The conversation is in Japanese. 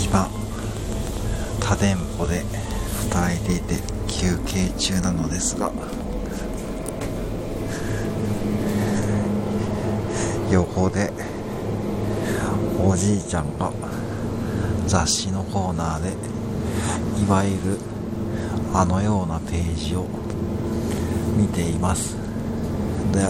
今他店舗で働いていて休憩中なのですが横でおじいちゃんが雑誌のコーナーでいわゆるあのようなページを見ています。で